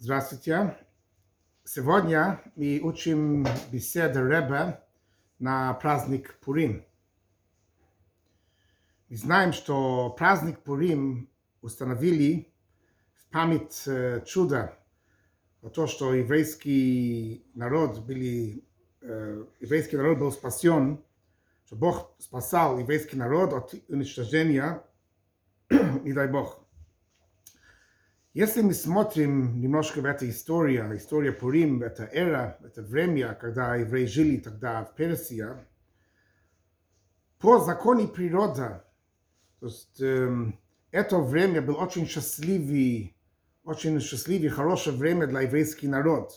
Здравствуйте. Сегодня мы учим беседы Ребе на праздник Пурим. Мы знаем, что праздник Пурим установили в память э, чуда, то, что еврейский народ были, э, еврейский народ был спасен, что Бог спасал еврейский народ от уничтожения, не дай Бог. Если мы смотрим немножко в эту историю, история Пурим, это эра, это время, когда евреи жили тогда в Персии, по законе природы, то есть эм, это время было очень счастливый, очень счастливый, хорошее время для еврейского народа.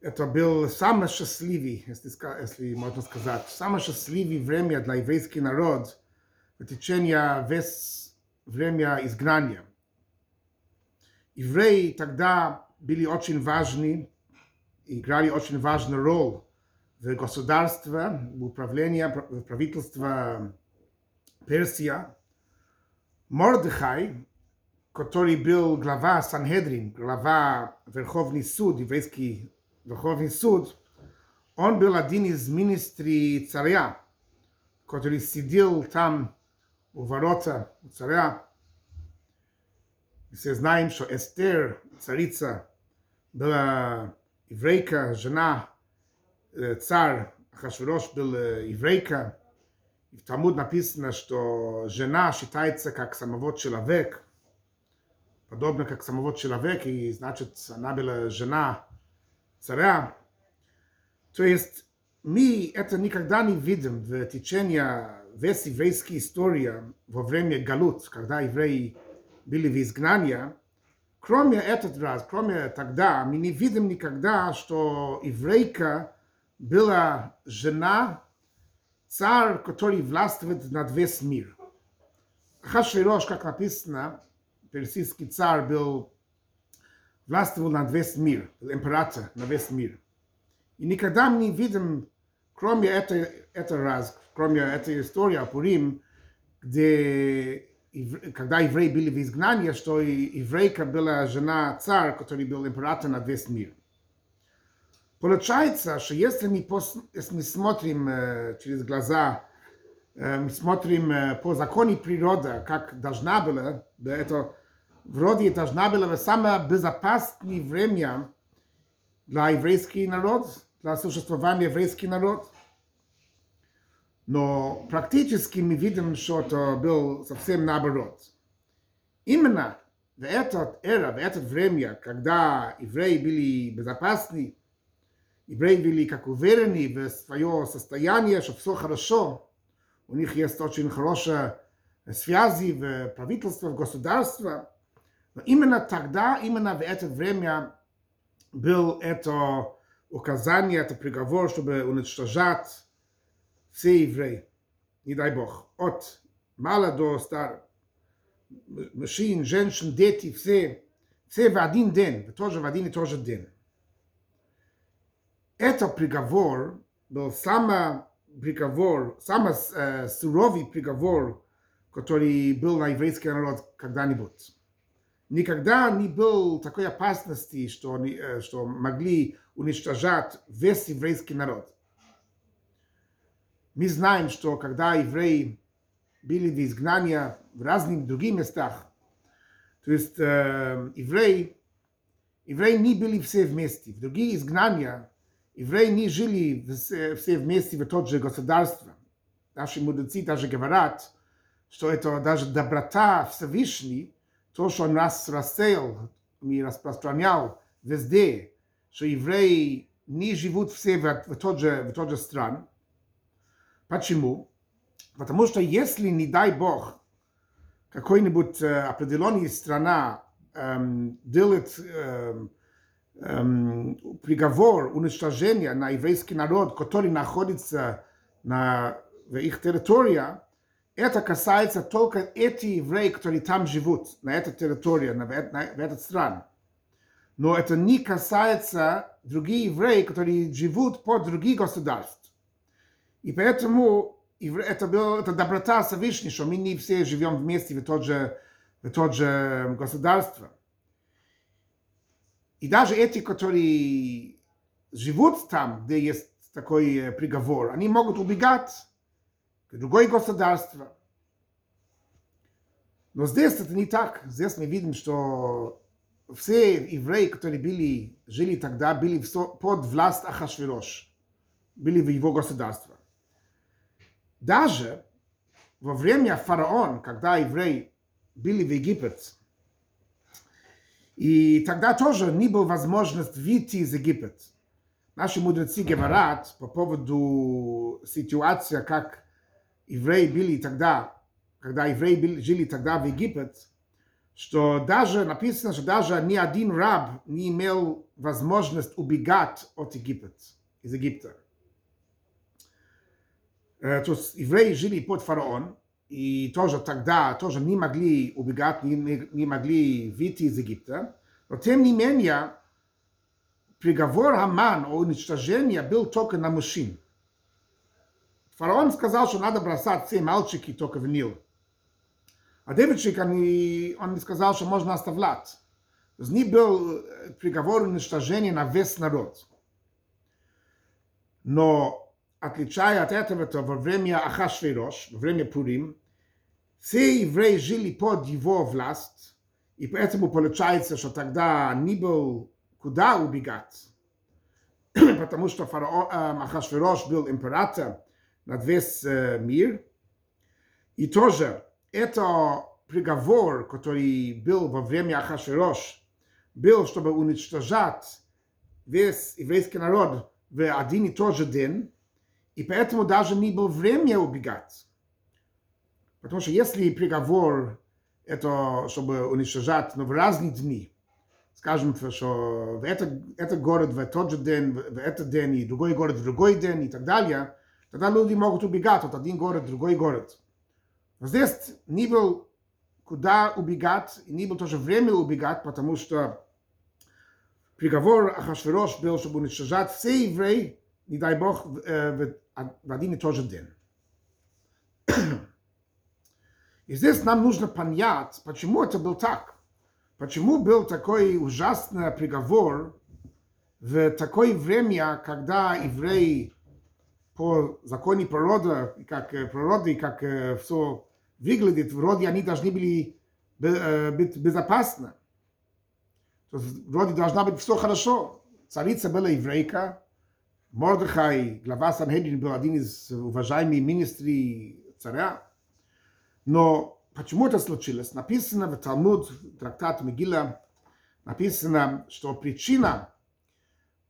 Это был самый счастливый, если, если можно сказать, самое счастливое время для еврейского народа в течение весь время изгнания – евреи тогда были очень важны, играли очень важную роль в государстве, в управлении, в правительстве Персия. Мордыхай, который был глава Санхедрин, глава Верховный суд, еврейский Верховный суд, он был один из министрей царя, который сидел там у ворота у царя все знаем, что Эстер, царица, была еврейка, жена, царь Ахашвирош был еврейка. И в Талмуд написано, что жена считается как самого человека, подобно как самого человека, и значит, она была жена царя. То есть мы это никогда не видим в течение весь еврейской истории во время галут, когда евреи были в изгнании, кроме этот раз, кроме тогда, мы не видим никогда, что еврейка была жена царь, который властвует над весь мир. Хашвирош, как написано, персидский царь был властвовал над весь мир, император на весь мир. И никогда мы не видим, кроме этой, этой раз, кроме этой истории о Пурим, где когда евреи были в изгнании, что еврейка была жена царя, который был император над весь мир. Получается, что если мы, пос, если мы смотрим э, через глаза, э, мы смотрим э, по закону природы, как должна была, да, это вроде должна была самое безопасное время для еврейского народа, для существования еврейского народа. Но практически мы видим, что это был совсем наоборот. Именно в этот эра, в это время, когда евреи были безопасны, евреи были как уверены в свое состояние, что все хорошо, у них есть очень хорошие связи в правительстве, в государстве, но именно тогда, именно в это время был это указание, это приговор, чтобы уничтожать все евреи, не дай Бог, от мала до стар, мужчин, женщин, дети, все, все в один день, тоже в один и тот же день. Это приговор был самый приговор, самый э, суровый приговор, который был на еврейский народ когда-нибудь. Никогда не было такой опасности, что, э, что могли уничтожать весь еврейский народ. Мы знаем, что когда евреи были в изгнании в разных других местах, то есть э, евреи, евреи не были все вместе. В другие изгнания евреи не жили все вместе в тот же государстве. Наши мудрецы даже говорят, что это даже доброта Всевышней, то, что он нас рассеял и распространял везде, что евреи не живут все в, в, тот, же, в тот же стран, Почему? Потому что если, не дай Бог, какой-нибудь э, определенная страна эм, делает эм, эм, приговор уничтожения на еврейский народ, который находится на, их территории, это касается только этих евреев, которые там живут, на этой территории, на, на, в этот стран. Но это не касается других евреев, которые живут по других государств. И поэтому это была это доброта Всевышней, что мы не все живем вместе в тот же, в тот же государство. И даже эти, которые живут там, где есть такой приговор, они могут убегать к другое государство. Но здесь это не так. Здесь мы видим, что все евреи, которые были, жили тогда, были под власть Ахашвирош, были в его государстве. Даже во время фараон, когда евреи были в Египет, и тогда тоже не было возможности выйти из Египет. Наши мудрецы говорят по поводу ситуации, как евреи были тогда, когда евреи были, жили тогда в Египет, что даже написано, что даже ни один раб не имел возможность убегать от Египет, из Египта. То есть евреи жили под фараон, и тоже тогда тоже не могли убегать, не, не могли выйти из Египта. Но тем не менее, приговор Хаман о уничтожении был только на мужчин. Фараон сказал, что надо бросать все мальчики только в Нил. А девочек они, он сказал, что можно оставлять. То есть не был приговор уничтожения на весь народ. Но отличая от этого, то во время Ахашвирош, во время Пурим, все евреи жили под его власть, и поэтому получается, что тогда не был куда убегать, потому что фараон Ахашвирош был император над весь мир, и тоже это приговор, который был во время Ахашвирош, был, чтобы уничтожать весь еврейский народ в один и тот же день, и поэтому даже не было время убегать. Потому что если приговор это, чтобы уничтожать но в разные дни, скажем, что в этот, этот город в тот же день, в этот день, и другой город в другой день и так далее, тогда люди могут убегать от один город в другой город. Но здесь не был куда убегать, и не было тоже время убегать, потому что приговор Ахашвирош был, чтобы уничтожать все евреи, не дай Бог, в, в, в один и тот же день. И здесь нам нужно понять, почему это был так. Почему был такой ужасный приговор в такое время, когда евреи по законе природы, как природы, как все выглядит, вроде они должны были быть безопасны. Вроде должна быть все хорошо. Царица была еврейка, Мордыхай, глава Санхедрин, был один из уважаемых министров царя. Но почему это случилось? Написано в Талмуд, трактат Мегила, написано, что причина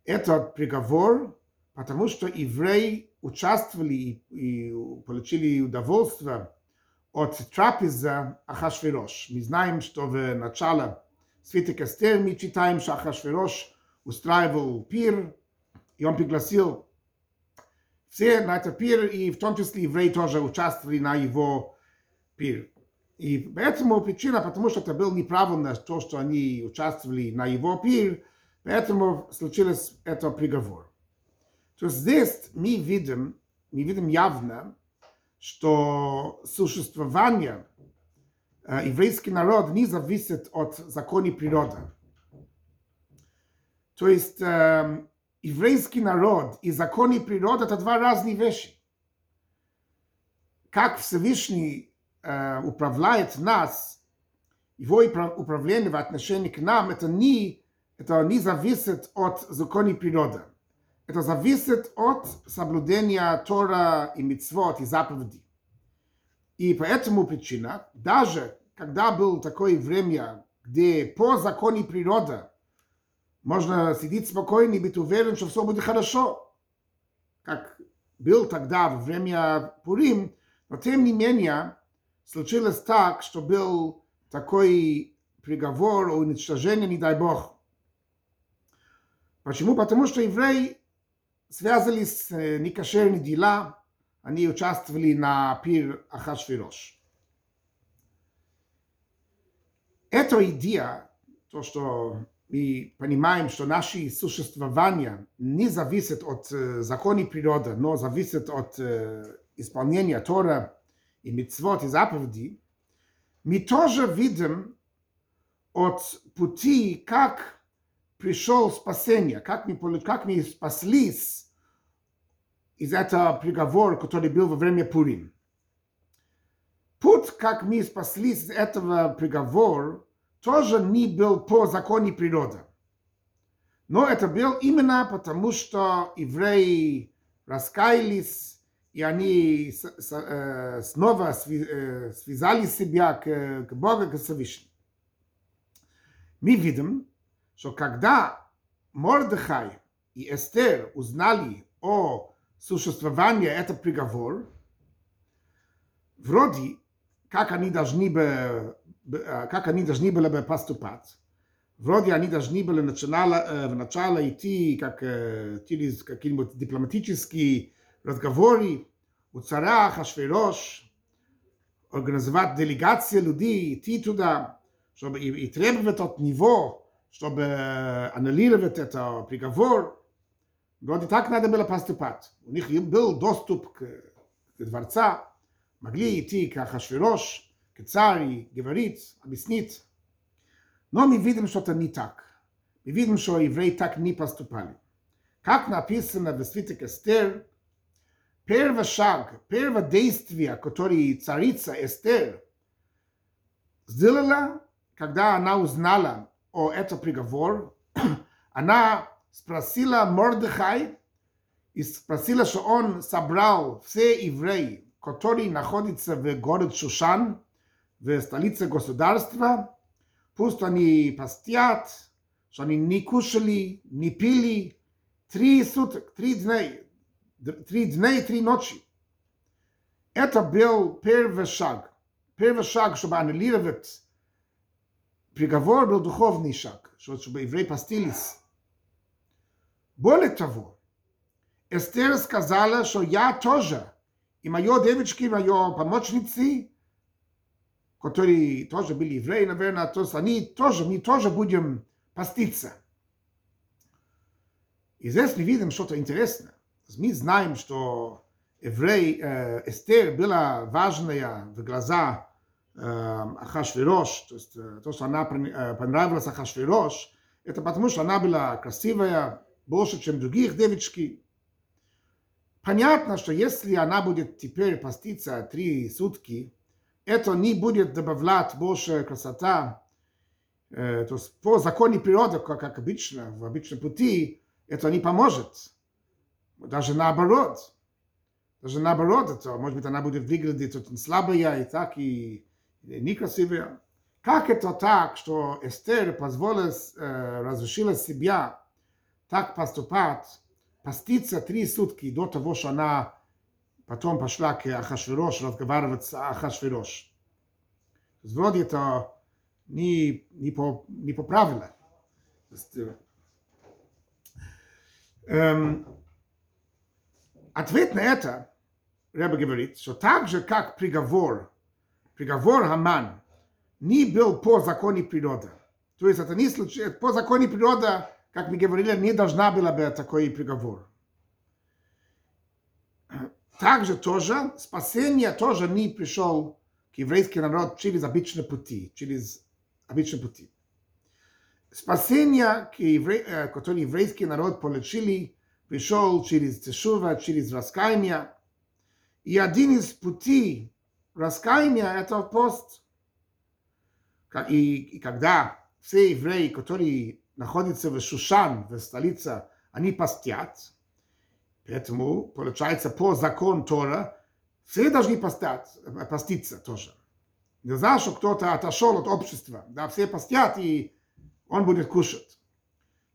этот приговор, потому что евреи участвовали и получили удовольствие от трапеза Ахашвирош. Мы знаем, что в начале Свиток Эстер мы читаем, что Ахашвирош устраивал пир, и он пригласил все на этот пир, и в том числе евреи тоже участвовали на его пир. И поэтому причина, потому что это было неправильно, то, что они участвовали на его пир, поэтому случилось это приговор. То есть здесь мы видим, мы видим явно, что существование э, еврейский народ не зависит от законов природы. То есть э, еврейский народ и законы природы это два разные вещи. Как Всевышний э, управляет нас, его управление в отношении к нам, это не, это не зависит от законов природы. Это зависит от соблюдения Тора и Мицвот и заповедей. И по этому причина, даже когда было такое время, где по закону природы можно сидеть спокойно и быть уверен, что все будет хорошо, как был тогда во время Пурим, но тем не менее случилось так, что был такой приговор о уничтожении, не дай Бог. Почему? Потому что евреи связались с некошерными делами, они участвовали на пир Ахашвирош. Эта идея, то, что мы понимаем, что наше существование не зависит от законов природы, но зависит от исполнения Тора и мицвот и заповеди, мы тоже видим от пути, как пришел спасение, как мы, как мы спаслись из этого приговора, который был во время Пурим. Путь, как мы спаслись из этого приговора, тоже не был по законе природы. Но это был именно потому, что евреи раскаялись, и они снова связали себя к, к Богу, к Всевышнему. Мы видим, что когда Мордыхай и Эстер узнали о существовании этого приговора, вроде как они должны бы, как они должны были бы поступать, вроде они должны были начинала, вначале идти как через какие-нибудь дипломатические разговоры у царя Хашвирош, организовать делегации людей, идти туда, чтобы и, и требовать от него, чтобы аннулировать этот приговор. Вроде так надо было поступать. У них был доступ к, к дворца, могли идти к Ахашвирош, к царю, говорить, объяснить. Но мы видим, что это не так. Мы видим, что евреи так не поступали. Как написано в свиток Эстер, первый шаг, первое действие, которое царица Эстер сделала, когда она узнала о этом приговоре, она спросила Мордыхай и спросила, что он собрал все евреи, которые находятся в городе Шушан, в столице государства, пусть они постят, что они не кушали, не пили три суток, три дня, три дня и три ночи. Это был первый шаг. Первый шаг, чтобы аннулировать приговор, был духовный шаг, чтобы евреи постились. Более того, Эстер сказала, что я тоже, и мои девочки, мои помощницы, которые тоже были евреи, наверное, то есть они тоже, мы тоже будем поститься. И здесь мы видим что-то интересное. Мы знаем, что еврей э, Эстер была важная в глаза э, Ахашвирош, то есть э, то, что она э, понравилась Ахашвирош, это потому, что она была красивая, больше, чем других девочки. Понятно, что если она будет теперь поститься три сутки, это не будет добавлять больше красота. То есть по законе природы, как, как обычно, в обычном пути, это не поможет. Даже наоборот. Даже наоборот, это, может быть, она будет выглядеть очень слабая и так, и, некрасивая. Как это так, что Эстер позволила, разрешила себя так поступать, поститься три сутки до того, что она потом пошла к Ахашвирош разговаривать с Ахашвирош. Вроде это не, не, по, не по правилам. Эм, ответ на это, Рэба говорит, что так же, как приговор, приговор Хаман не был по законе природы. То есть это не случилось, по законе природы, как мы говорили, не должна была быть такой приговор. Также тоже спасение тоже не пришел к еврейский народ через обычные пути, через обычные пути. Спасение, которое еврейский народ получили, пришел через тешува, через раскаяние. И один из путей раскаяния – это пост. И, и когда все евреи, которые находятся в Шушан, в столице, они постят – Поэтому, получается, по закону Тора, все должны постать, поститься тоже. Нельзя, что кто-то отошел от общества. Да, все постят, и он будет кушать.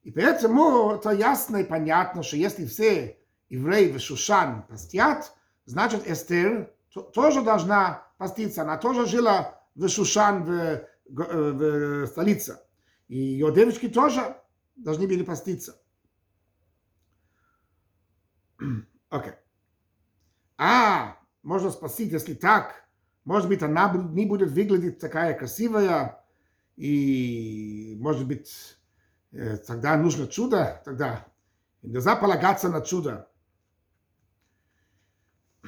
И поэтому это ясно и понятно, что если все евреи в Шушан постят, значит Эстер тоже должна поститься. Она тоже жила в Шушан, в, в, в столице. И ее девочки тоже должны были поститься. Окей. Okay. А, можно спросить, если так, может быть, она не будет выглядеть такая красивая, и, может быть, тогда нужно чудо, тогда нельзя полагаться на чудо.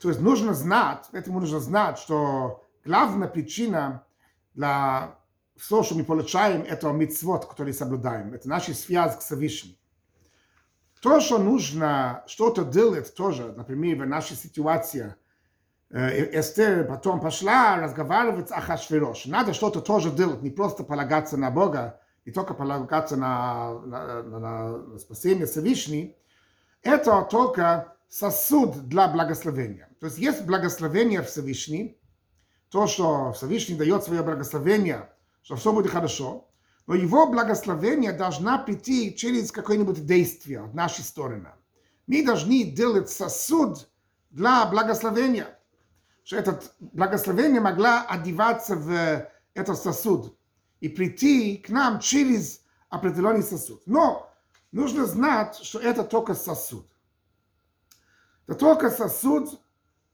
То есть нужно знать, этому нужно знать, что главная причина для все, что мы получаем, это мицвод, который соблюдаем. Это наша связь к Всевышнему. То, что нужно что-то делать тоже, например, в нашей ситуации, э, Эстер потом пошла разговаривать с Ахашвирош. Надо что-то тоже делать, не просто полагаться на Бога, не только полагаться на, на, на, спасение Всевышнего. Это только сосуд для благословения. То есть есть благословение Всевышний, то, что Всевышний дает свое благословение, что все будет хорошо, но его благословение должна прийти через какое-нибудь действие от нашей стороны. Мы должны делать сосуд для благословения, что это благословение могла одеваться в этот сосуд и прийти к нам через определенный сосуд. Но нужно знать, что это только сосуд. Это только сосуд,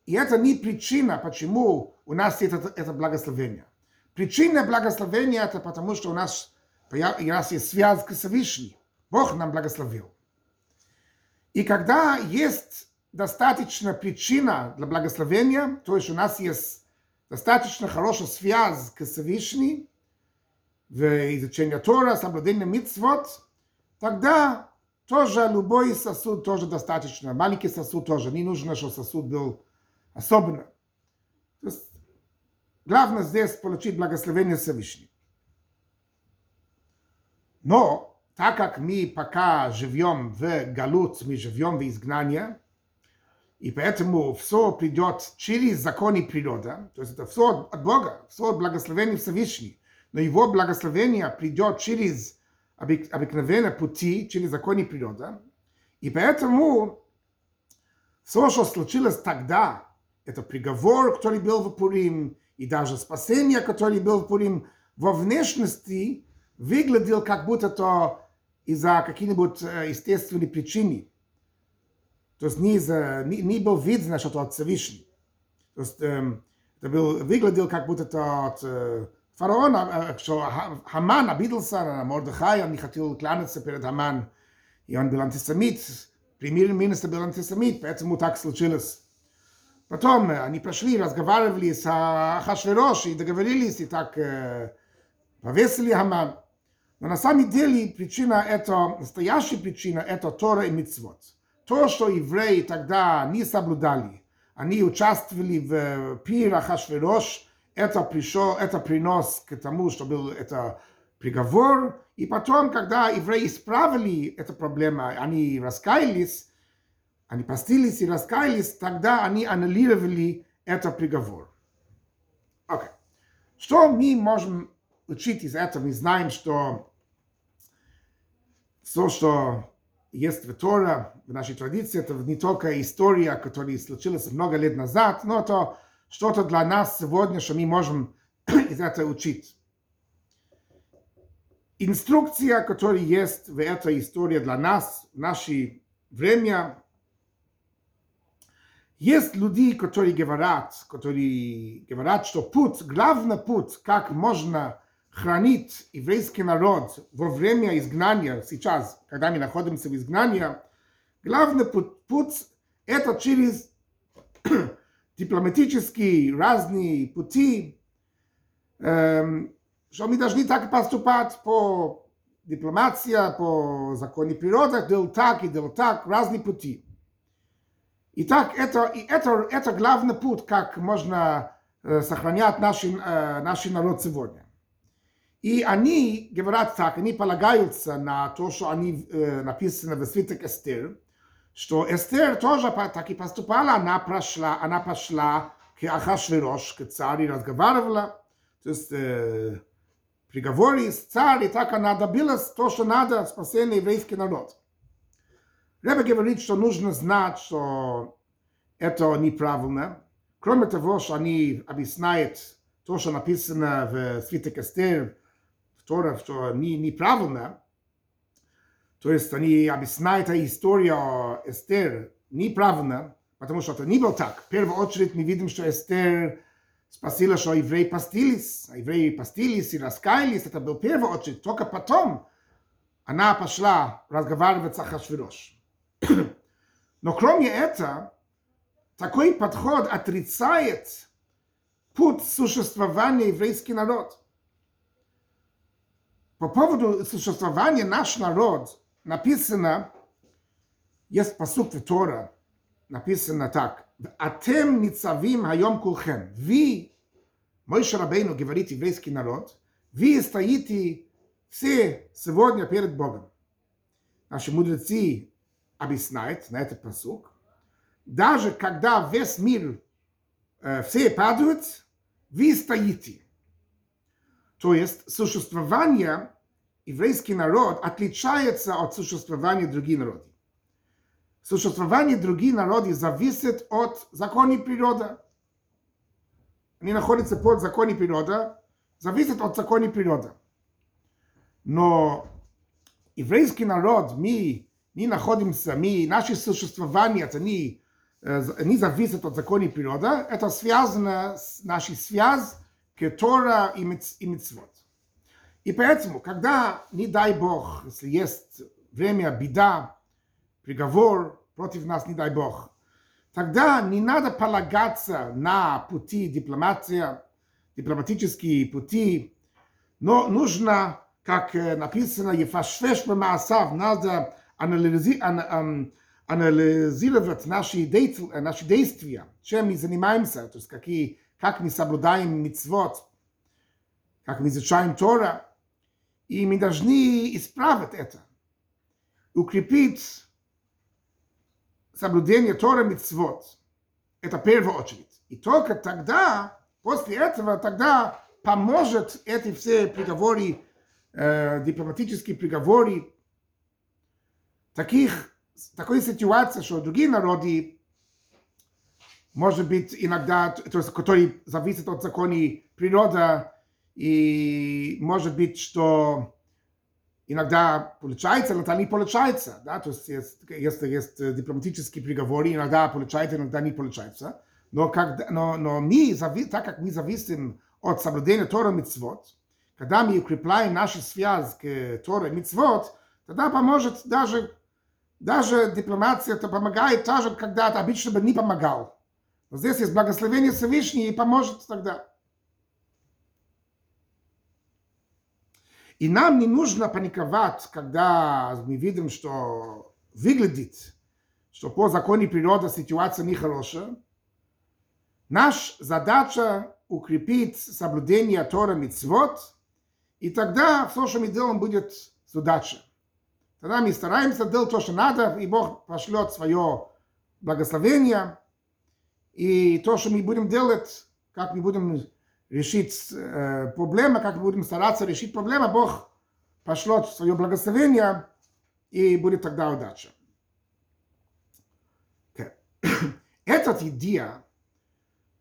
и это не причина, почему у нас есть это, это благословение. Причина благословения это потому, что у нас, у нас есть связь с Всевышним. Бог нам благословил. И когда есть достаточно причина для благословения, то есть у нас есть достаточно хорошая связь к Всевышнему, в изучении Тора, соблюдение митцвот, тогда тоже любой сосуд тоже достаточно. Маленький сосуд тоже. Не нужно, чтобы сосуд был особенно. То есть, главное здесь получить благословение Всевышнего. Но, так как мы пока живем в галут, мы живем в изгнании, и поэтому все придет через законы природы, то есть это все от Бога, все от благословения Всевышнего, но его благословение придет через обыкновенные пути через законы природы. И поэтому все, что случилось тогда, это приговор, который был в Пурим, и даже спасение, которое был в Пурим, во внешности выглядел как будто то из-за каких-нибудь э, естественных причин. То есть не, из-за, не, не был видно что это от Всевышнего. То есть эм, это был, выглядел как будто то от э, фараона, э, что Хаман обиделся на Мордыхая, не хотел кланяться перед Хаман, и он был антисемит, премьер-министр был антисемит, поэтому так случилось. Потом э, они прошли, разговаривали с Ахашверош и договорились, и так э, повесили Хаман. Но на самом деле причина это, настоящая причина это Тора и Мицвод. То, что евреи тогда не соблюдали, они участвовали в пир Ахашверош, это пришло, это принос к тому, что был это приговор. И потом, когда евреи исправили эту проблему, они раскаялись, они постились и раскаялись, тогда они аннулировали этот приговор. Okay. Что мы можем учить из этого? Мы знаем, что все, что есть в Торе, в нашей традиции, это не только история, которая случилась много лет назад, но это что-то для нас сегодня, что мы можем из этого учить. Инструкция, которая есть в этой истории для нас, в наше время, есть люди, которые говорят, которые говорят, что путь, главный путь, как можно хранить еврейский народ во время изгнания, сейчас, когда мы находимся в изгнании, главный путь, путь это через дипломатические разные пути, эм, что мы должны так поступать по дипломатии, по законе природы, делать так и делать так, разные пути. Итак, это, это, это главный путь, как можно э, сохранять наш, э, наш народ сегодня. И они говорят так, они полагаются на то, что они э, написано в свиток Эстер, что Эстер тоже так и поступала, она прошла, она пошла к Ахашвирош, к царю, разговаривала, то есть э, приговоры с царем, и так она добилась то, что надо, спасение еврейский народ. Ребе говорит, что нужно знать, что это неправильно. Кроме того, что они объясняют то, что написано в свиток Эстер, в Торе, что не, неправильно, то есть они объясняют историю Эстер неправильно, потому что это не было так. В первую очередь мы видим, что Эстер спасила, что евреи постились, а евреи постились и раскаялись, это был в первую очередь. Только потом она пошла разговаривать с Ахашвирош. Но кроме этого, такой подход отрицает путь существования еврейский народ. По поводу существования наш народ написано, есть посук в Тора, написано так, «Атем ницавим хайом кулхем». Вы, мой Шарабейну, говорит еврейский народ, вы стоите все сегодня перед Богом. Наши мудрецы объясняют на этот посук, даже когда весь мир, э, все падают, вы стоите. То есть существование еврейский народ отличается от существования других народов. Существование других народов зависит от законов природы. Они находятся под законом природы, зависит от законов природы. Но еврейский народ, мы не находимся, мы, наше существование, это не, не зависит от законов природы, это связано с нашей связью к Тора и Мицвод. И поэтому, когда, не дай Бог, если есть время беда, приговор против нас, не дай Бог, тогда не надо полагаться на пути дипломатия, дипломатические пути, но нужно, как написано, Ефашфеш Маасав, надо анализи, ан, анализировать наши, действия, наши действия, чем мы занимаемся, то есть какие, как мы соблюдаем мицвод, как мы изучаем Тора, и мы должны исправить это, укрепить соблюдение Тора мицвод. Это в очередь. И только тогда, после этого, тогда поможет эти все приговоры, э, дипломатические приговоры, таких, такой ситуации, что другие народы, может быть, иногда, то есть, которые зависят от закона природы, и может быть, что иногда получается, иногда не получается, да, то есть если есть дипломатические приговоры, иногда получается, иногда не получается, но, когда, но, но мы, так как мы зависим от соблюдения Тора Мицвод, когда мы укрепляем наши связи к Торе Мицвод, тогда поможет даже, даже дипломация, это помогает даже, когда это обычно бы не помогал. Но здесь есть благословение Всевышнего и поможет тогда. И нам не нужно паниковать, когда мы видим, что выглядит, что по закону природы ситуация нехорошая. Наша задача укрепить соблюдение Тора Мицвод, и тогда все, что мы делаем, будет с удачей. Тогда мы стараемся делать то, что надо, и Бог пошлет свое благословение, и то, что мы будем делать, как мы будем решить э, проблему, как будем стараться решить проблему, Бог пошлет свое благословение, и будет тогда удача. Okay. Этот идея,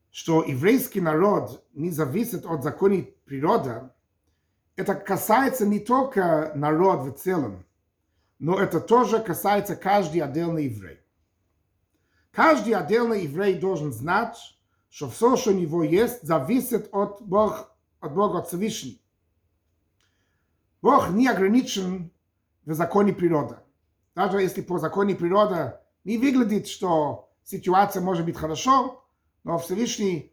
что еврейский народ не зависит от законов природы, это касается не только народа в целом, но это тоже касается каждый отдельный еврей. Каждый отдельный еврей должен знать, что все, что у него есть, зависит от Бога, от Бога, от Всевышнего. Бог не ограничен в законе природы. Даже если по законе природы не выглядит, что ситуация может быть хорошо, но Всевышний,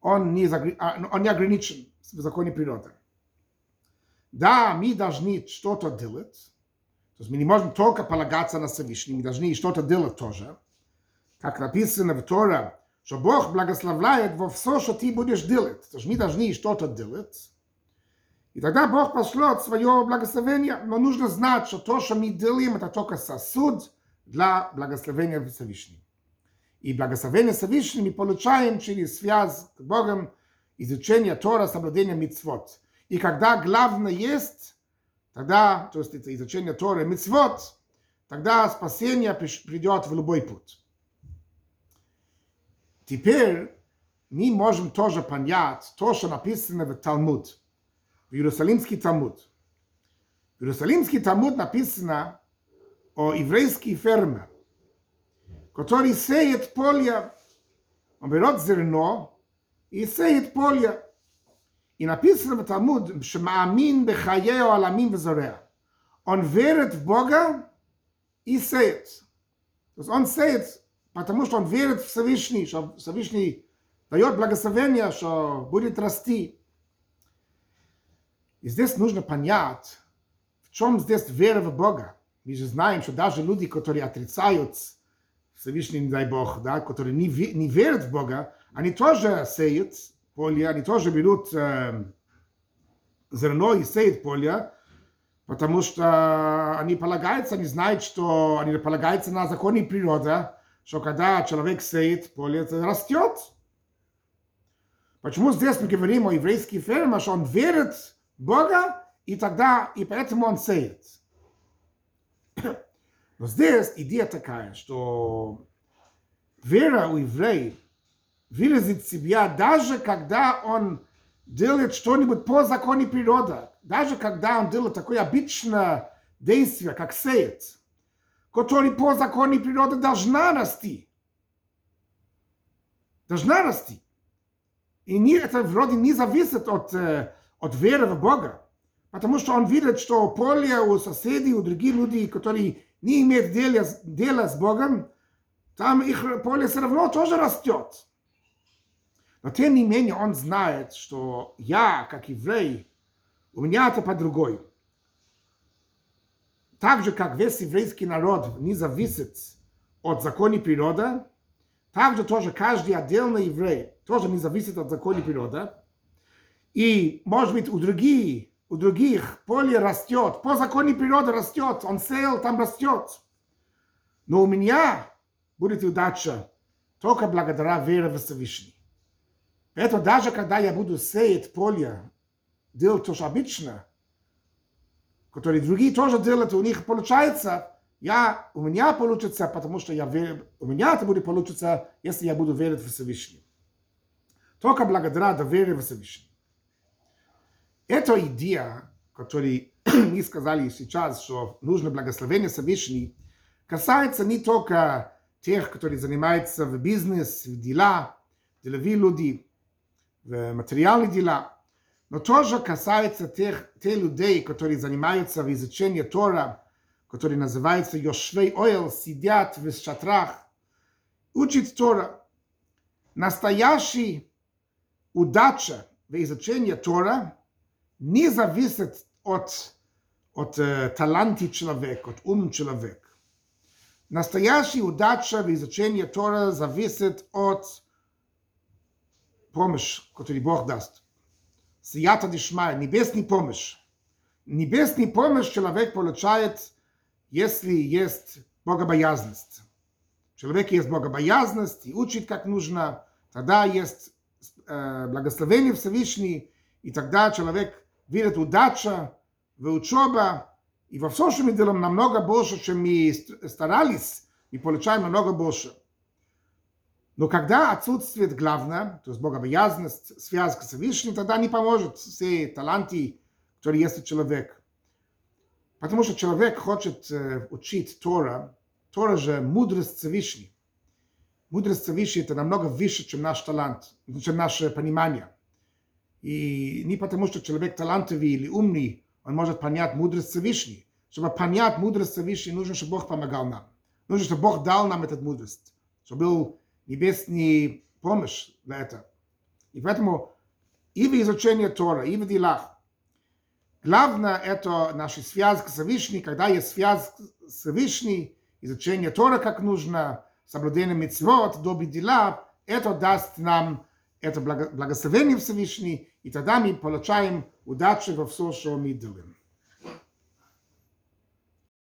он не, он не ограничен в законе природы. Да, мы должны что-то делать, то есть мы не можем только полагаться на Всевышний, мы должны что-то делать тоже. Как написано в Торе, что Бог благословляет во все, что ты будешь делать. То есть мы должны что-то делать. И тогда Бог пошлет свое благословение. Но нужно знать, что то, что мы делаем, это только сосуд для благословения Всевышнего. И благословение Всевышнего мы получаем через связь с Богом, изучение Тора, соблюдение мицвод. И когда главное есть, тогда, то есть это изучение Тора и тогда спасение придет в любой путь. Теперь мы можем тоже понять то, что написано в Талмуд, в Иерусалимский Талмуд. В Иерусалимский Талмуд написано о еврейской ферме, который сеет поле, он берет зерно и сеет поле. И написано в Талмуд, שמאמין בחיי העולמים וזורע. Он верит в Бога и сеет. То есть он сеет потому что он верит в Всевышний, что Всевышний дает благословение, что будет расти. И здесь нужно понять, в чем здесь вера в Бога. Мы же знаем, что даже люди, которые отрицают Всевышний, дай Бог, да, которые не, не верят в Бога, они тоже сеют поле, они тоже берут э, зерно и сеют поле, потому что они полагаются, они знают, что они полагаются на законы природы, что когда человек сеет поле, растет. Почему здесь мы говорим о еврейских фермах, что он верит в Бога, и тогда, и поэтому он сеет. Но здесь идея такая, что вера у еврея выразит себя даже когда он делает что-нибудь по закону природы, даже когда он делает такое обычное действие, как сеет, которое по закону природы должна расти. Должна расти. И не, это вроде не зависит от, от веры в Бога. Потому что он видит, что поле у соседей, у других людей, которые не имеют дела, дела с Богом, там их поле все равно тоже растет. Но тем не менее он знает, что я, как еврей, у меня это по-другому. Так же, как весь еврейский народ не зависит от закона природы, так же тоже каждый отдельный еврей тоже не зависит от закона природы. И, может быть, у других, у других поле растет, по закону природы растет, он сеял, там растет. Но у меня будет удача только благодаря вере в Всевышний. Это даже когда я буду сеять поле, делать то, что обычно, которые другие тоже делают, у них получается, я, у меня получится, потому что я верю, у меня это будет получиться, если я буду верить в Всевышний. Только благодаря вере в Всевышний. Эта идея, которую мы сказали сейчас, что нужно благословение Всевышний, касается не только тех, которые занимаются в бизнес, в дела, деловые люди, материальные дела, но тоже касается тех, тех людей, которые занимаются в изучении Тора, которые называются Йошвей Ойл, сидят в шатрах, учат Тора. Настоящий удача в изучении Тора не зависит от, от uh, таланта человека, от ум человека. Настоящая удача в изучении Тора зависит от помощь, который Бог даст. Сията дишмай, небесный помощь. Небесный помощь человек получает, если есть богобоязность. Человек есть богобоязность и учит как нужно, тогда есть э, благословение Всевышний, и тогда человек видит удача в учебе, и во всем, что мы делаем, намного больше, чем мы старались, и получаем намного больше. Но когда отсутствует главное, то есть богобоязность, связь с Всевышним, тогда не поможет все таланты, которые есть у человека. Потому что человек хочет э, учить Тора, Тора же мудрость Всевышней. Мудрость Всевышней это намного выше, чем наш талант, чем наше понимание. И не потому, что человек талантливый или умный, он может понять мудрость Всевышней. Чтобы понять мудрость Всевышней, нужно, чтобы Бог помогал нам. Нужно, чтобы Бог дал нам эту мудрость. Чтобы был небесный помощь для этого. И поэтому и в изучении Тора, и в делах, главное это наша связь с Всевышним, когда есть связь с Всевышним, изучение Тора как нужно, соблюдение митцвот, добрые дела, это даст нам это благословение Всевышний, и тогда мы получаем удачу во всем, что мы делаем.